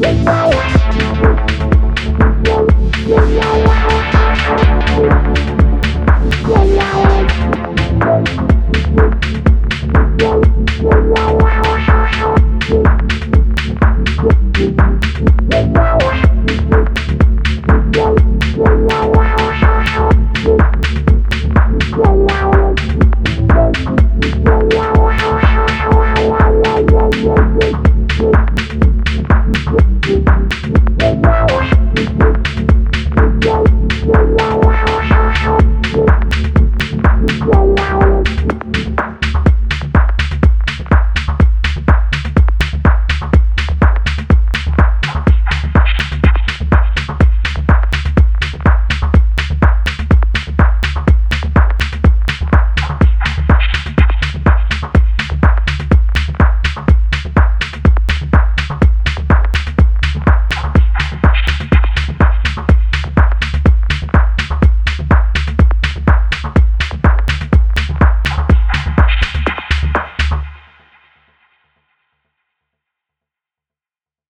Bye.